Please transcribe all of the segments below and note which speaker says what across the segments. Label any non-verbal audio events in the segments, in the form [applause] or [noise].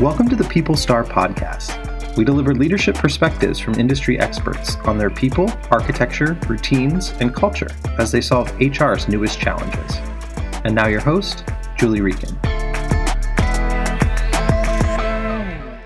Speaker 1: Welcome to the People Star podcast. We deliver leadership perspectives from industry experts on their people, architecture, routines, and culture as they solve HR's newest challenges. And now, your host, Julie Rieken.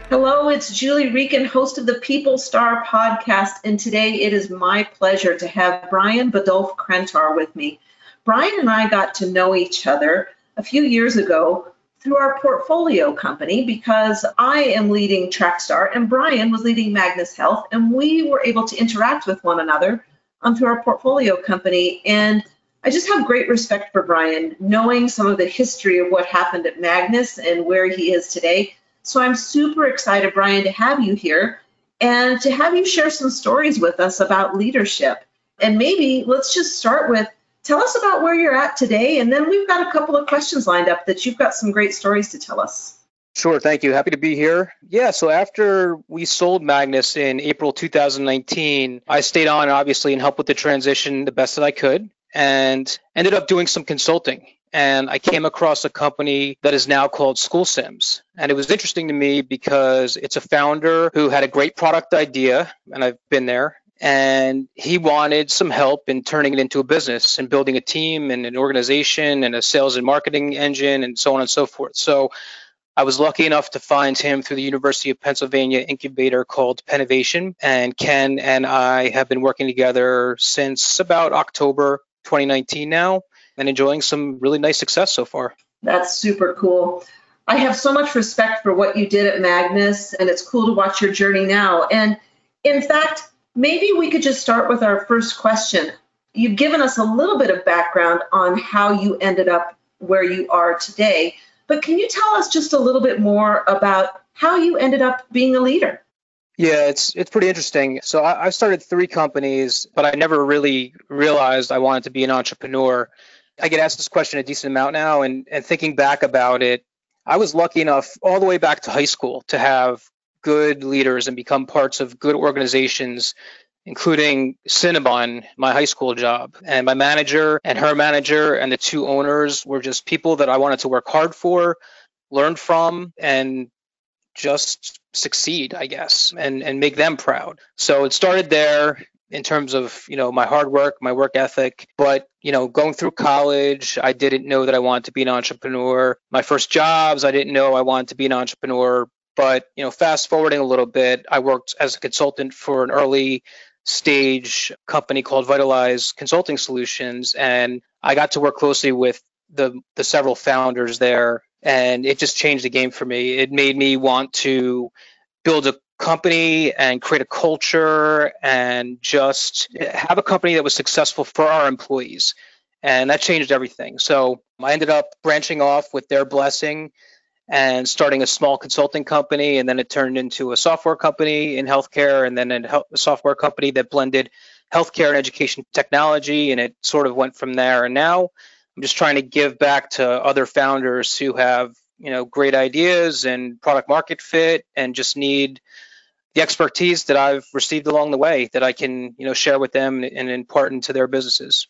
Speaker 2: Hello, it's Julie Rieken, host of the People Star podcast, and today it is my pleasure to have Brian Badolf Krentar with me. Brian and I got to know each other a few years ago through our portfolio company because I am leading Trakstar and Brian was leading Magnus Health, and we were able to interact with one another um, through our portfolio company. And I just have great respect for Brian, knowing some of the history of what happened at Magnus and where he is today. So I'm super excited, Brian, to have you here and to have you share some stories with us about leadership. And maybe let's just start with tell us about where you're at today, and then we've got a couple of questions lined up that you've got some great stories to tell us.
Speaker 3: Sure, thank you. Happy to be here. Yeah, so after we sold Magnus in April 2019, I stayed on obviously and helped with the transition the best that I could and ended up doing some consulting. And I came across a company that is now called School Sims. And it was interesting to me because it's a founder who had a great product idea, and I've been there, and he wanted some help in turning it into a business and building a team and an organization and a sales and marketing engine and so on and so forth. So I was lucky enough to find him through the University of Pennsylvania incubator called Pennovation. And Ken and I have been working together since about October 2019 now and enjoying some really nice success so far.
Speaker 2: That's super cool. I have so much respect for what you did at Magnus, and it's cool to watch your journey now. And in fact, maybe we could just start with our first question. You've given us a little bit of background on how you ended up where you are today, but can you tell us just a little bit more about how you ended up being a leader?
Speaker 3: Yeah, it's it's pretty interesting. So I, I started three companies, but I never really realized I wanted to be an entrepreneur. I get asked this question a decent amount now, and and thinking back about it, I was lucky enough all the way back to high school to have good leaders and become parts of good organizations including Cinnabon, my high school job. And my manager and her manager and the two owners were just people that I wanted to work hard for, learn from, and just succeed, I guess, and, and make them proud. So it started there in terms of, you know, my hard work, my work ethic. But, you know, going through college, I didn't know that I wanted to be an entrepreneur. My first jobs, I didn't know I wanted to be an entrepreneur but you know, fast forwarding a little bit, I worked as a consultant for an early stage company called Vitalize Consulting Solutions, and I got to work closely with the the several founders there, and it just changed the game for me. It made me want to build a company and create a culture and just have a company that was successful for our employees. And that changed everything. So I ended up branching off with their blessing and starting a small consulting company. And then it turned into a software company in healthcare and then a software company that blended healthcare and education technology. And it sort of went from there. And now I'm just trying to give back to other founders who have, you know, great ideas and product market fit and just need the expertise that I've received along the way that I can, you know, share with them and impart into their businesses.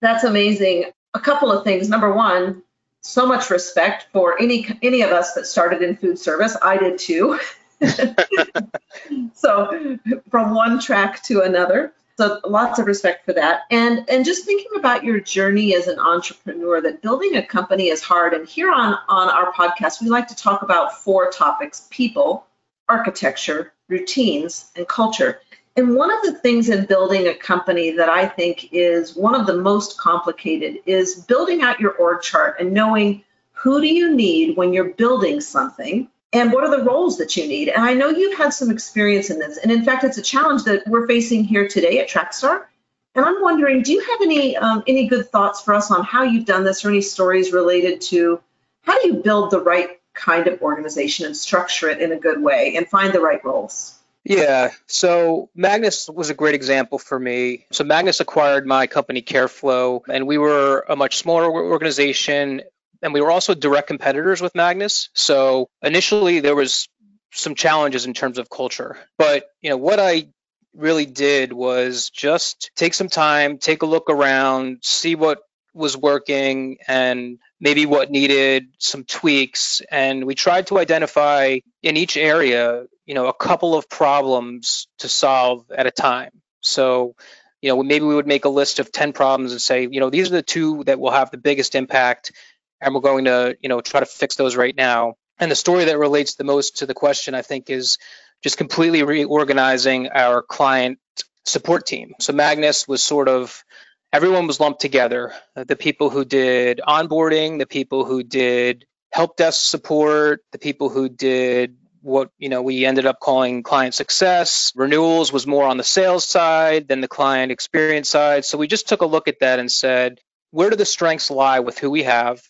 Speaker 2: That's amazing. A couple of things. Number one, so much respect for any any of us that started in food service. I did too. [laughs] so from one track to another. So lots of respect for that. And and just thinking about your journey as an entrepreneur, that building a company is hard. And here on, on our podcast, we like to talk about four topics: people, architecture, routines, and culture. And one of the things in building a company that I think is one of the most complicated is building out your org chart and knowing who do you need when you're building something and what are the roles that you need. And I know you've had some experience in this. And in fact, it's a challenge that we're facing here today at Trakstar. And I'm wondering, do you have any um, any good thoughts for us on how you've done this or any stories related to how do you build the right kind of organization and structure it in a good way and find the right roles?
Speaker 3: Yeah. So Magnus was a great example for me. So Magnus acquired my company Careflow, and we were a much smaller organization, and we were also direct competitors with Magnus. So initially there was some challenges in terms of culture, but you know what I really did was just take some time, take a look around, see what was working, and maybe what needed some tweaks. And we tried to identify in each area, you know, a couple of problems to solve at a time. So, you know, maybe we would make a list of 10 problems and say, you know, these are the two that will have the biggest impact. And we're going to, you know, try to fix those right now. And the story that relates the most to the question, I think, is just completely reorganizing our client support team. So Magnus was sort of everyone was lumped together. Uh, the people who did onboarding, the people who did help desk support, the people who did what you know we ended up calling client success. Renewals was more on the sales side than the client experience side. So we just took a look at that and said where do the strengths lie with who we have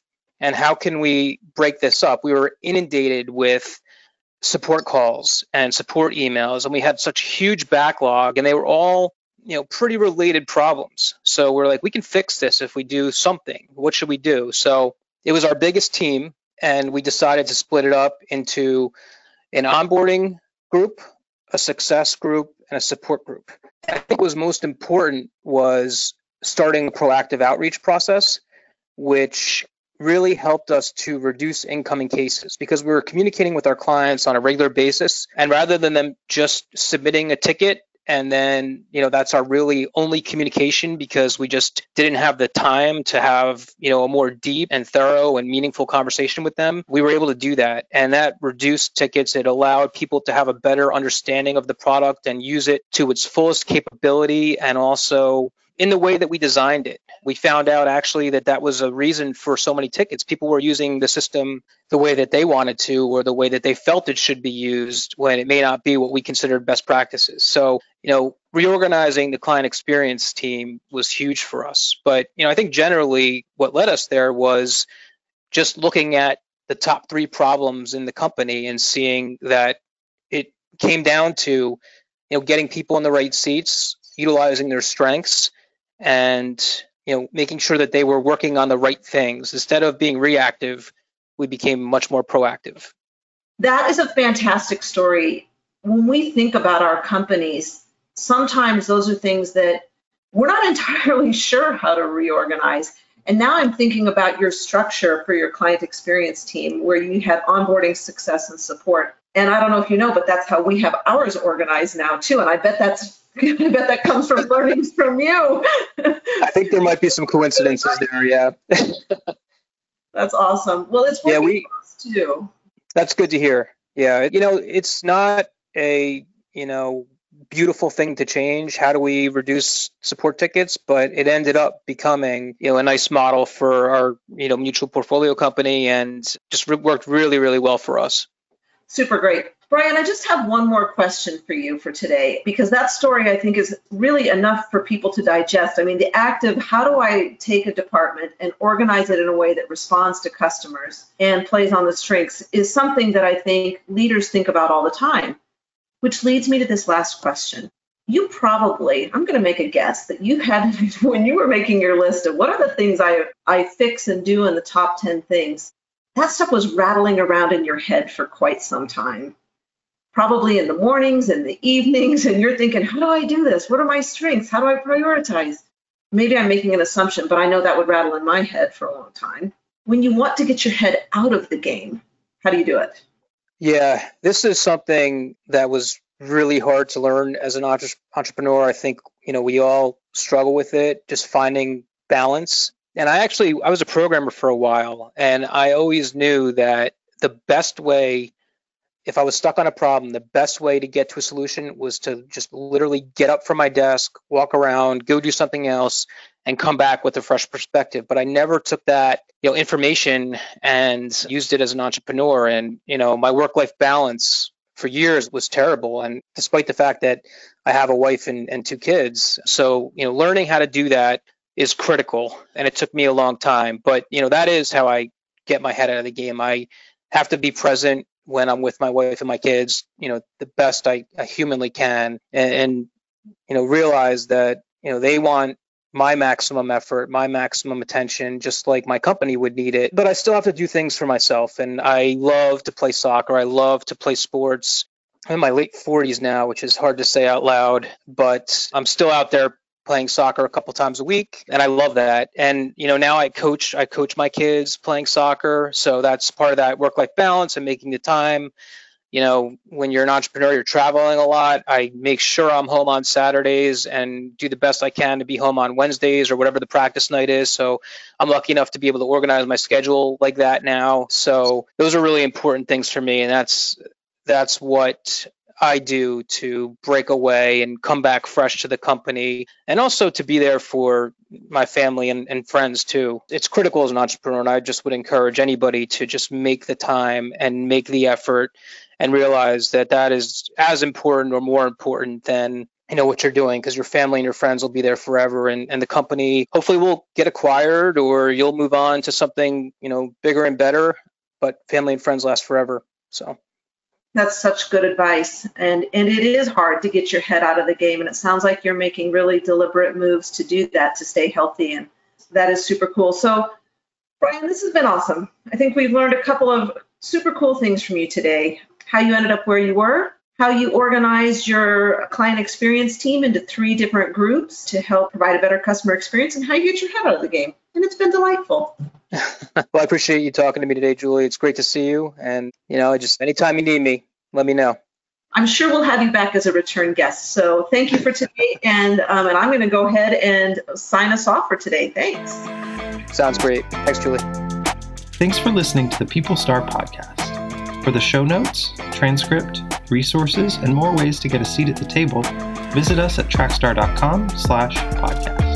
Speaker 3: and how can we break this up? We were inundated with support calls and support emails and we had such huge backlog and they were all you know pretty related problems. So we're like we can fix this if we do something. What should we do? So it was our biggest team and we decided to split it up into an onboarding group a success group and a support group i think what was most important was starting a proactive outreach process which really helped us to reduce incoming cases because we were communicating with our clients on a regular basis. And rather than them just submitting a ticket and then you know that's our really only communication because we just didn't have the time to have you know a more deep and thorough and meaningful conversation with them. We were able to do that. And that reduced tickets. It allowed people to have a better understanding of the product and use it to its fullest capability and also in the way that we designed it. We found out actually that that was a reason for so many tickets. People were using the system the way that they wanted to or the way that they felt it should be used when it may not be what we considered best practices. So, you know, reorganizing the client experience team was huge for us. But, you know, I think generally what led us there was just looking at the top three problems in the company and seeing that it came down to, you know, getting people in the right seats, utilizing their strengths and you know making sure that they were working on the right things. Instead of being reactive we became much more proactive.
Speaker 2: That is a fantastic story. When we think about our companies sometimes those are things that we're not [laughs] entirely sure how to reorganize. And now i'm thinking about your structure for your client experience team where you have onboarding success and support. And i don't know if you know but that's how we have ours organized now too. And i bet that's [laughs] I bet that comes from learnings from you.
Speaker 3: I think there might be some coincidences there. Yeah. [laughs]
Speaker 2: That's awesome. Well, it's yeah, we too.
Speaker 3: That's good to hear. Yeah, you know, it's not a you know beautiful thing to change. How do we reduce support tickets? But it ended up becoming you know a nice model for our you know mutual portfolio company, and just re- worked really really well for us.
Speaker 2: Super great. Brian, I just have one more question for you for today because that story I think is really enough for people to digest. I mean, the act of how do I take a department and organize it in a way that responds to customers and plays on the strengths is something that I think leaders think about all the time, which leads me to this last question. You probably, I'm going to make a guess that you had, [laughs] when you were making your list of what are the things I, I fix and do in the top 10 things, that stuff was rattling around in your head for quite some time probably in the mornings and the evenings, and you're thinking, how do I do this? What are my strengths? How do I prioritize? Maybe I'm making an assumption, but I know that would rattle in my head for a long time. When you want to get your head out of the game, how do you do it?
Speaker 3: Yeah, this is something that was really hard to learn as an entrepreneur. I think, you know, we all struggle with it, just finding balance. And I actually, I was a programmer for a while, and I always knew that the best way if I was stuck on a problem, the best way to get to a solution was to just literally get up from my desk, walk around, go do something else, and come back with a fresh perspective. But I never took that, you know, information and used it as an entrepreneur. And, you know, my work-life balance for years was terrible. And despite the fact that I have a wife and, and two kids. So, you know, learning how to do that is critical. And it took me a long time. But, you know, that is how I get my head out of the game. I have to be present when I'm with my wife and my kids, you know, the best I, I humanly can, and, and you know, realize that you know they want my maximum effort, my maximum attention, just like my company would need it. But I still have to do things for myself. And I love to play soccer. I love to play sports. I'm in my late 40s now, which is hard to say out loud, but I'm still out there playing soccer a couple times a week and I love that. And you know, now I coach I coach my kids playing soccer, so that's part of that work-life balance and making the time. You know, when you're an entrepreneur, you're traveling a lot. I make sure I'm home on Saturdays and do the best I can to be home on Wednesdays or whatever the practice night is. So I'm lucky enough to be able to organize my schedule like that now. So those are really important things for me and that's that's what I do to break away and come back fresh to the company and also to be there for my family and, and, friends too. It's critical as an entrepreneur, and I just would encourage anybody to just make the time and make the effort and realize that that is as important or more important than you know what you're doing because your family and your friends will be there forever and, and the company hopefully will get acquired or you'll move on to something you know bigger and better but family and friends last forever so
Speaker 2: that's such good advice. And and it is hard to get your head out of the game. And it sounds like you're making really deliberate moves to do that to stay healthy. And that is super cool. So Brian, this has been awesome. I think we've learned a couple of super cool things from you today. How you ended up where you were, how you organized your client experience team into three different groups to help provide a better customer experience, and how you get your head out of the game. And it's been delightful. [laughs]
Speaker 3: well, I appreciate you talking to me today, Julie. It's great to see you. And, you know, just anytime you need me, let me know.
Speaker 2: I'm sure we'll have you back as a return guest. So thank you for today. And, um, and I'm going to go ahead and sign us off for today. Thanks.
Speaker 3: Sounds great. Thanks, Julie.
Speaker 1: Thanks for listening to the People Star podcast. For the show notes, transcript, resources, and more ways to get a seat at the table, visit us at trakstar.com slash podcast.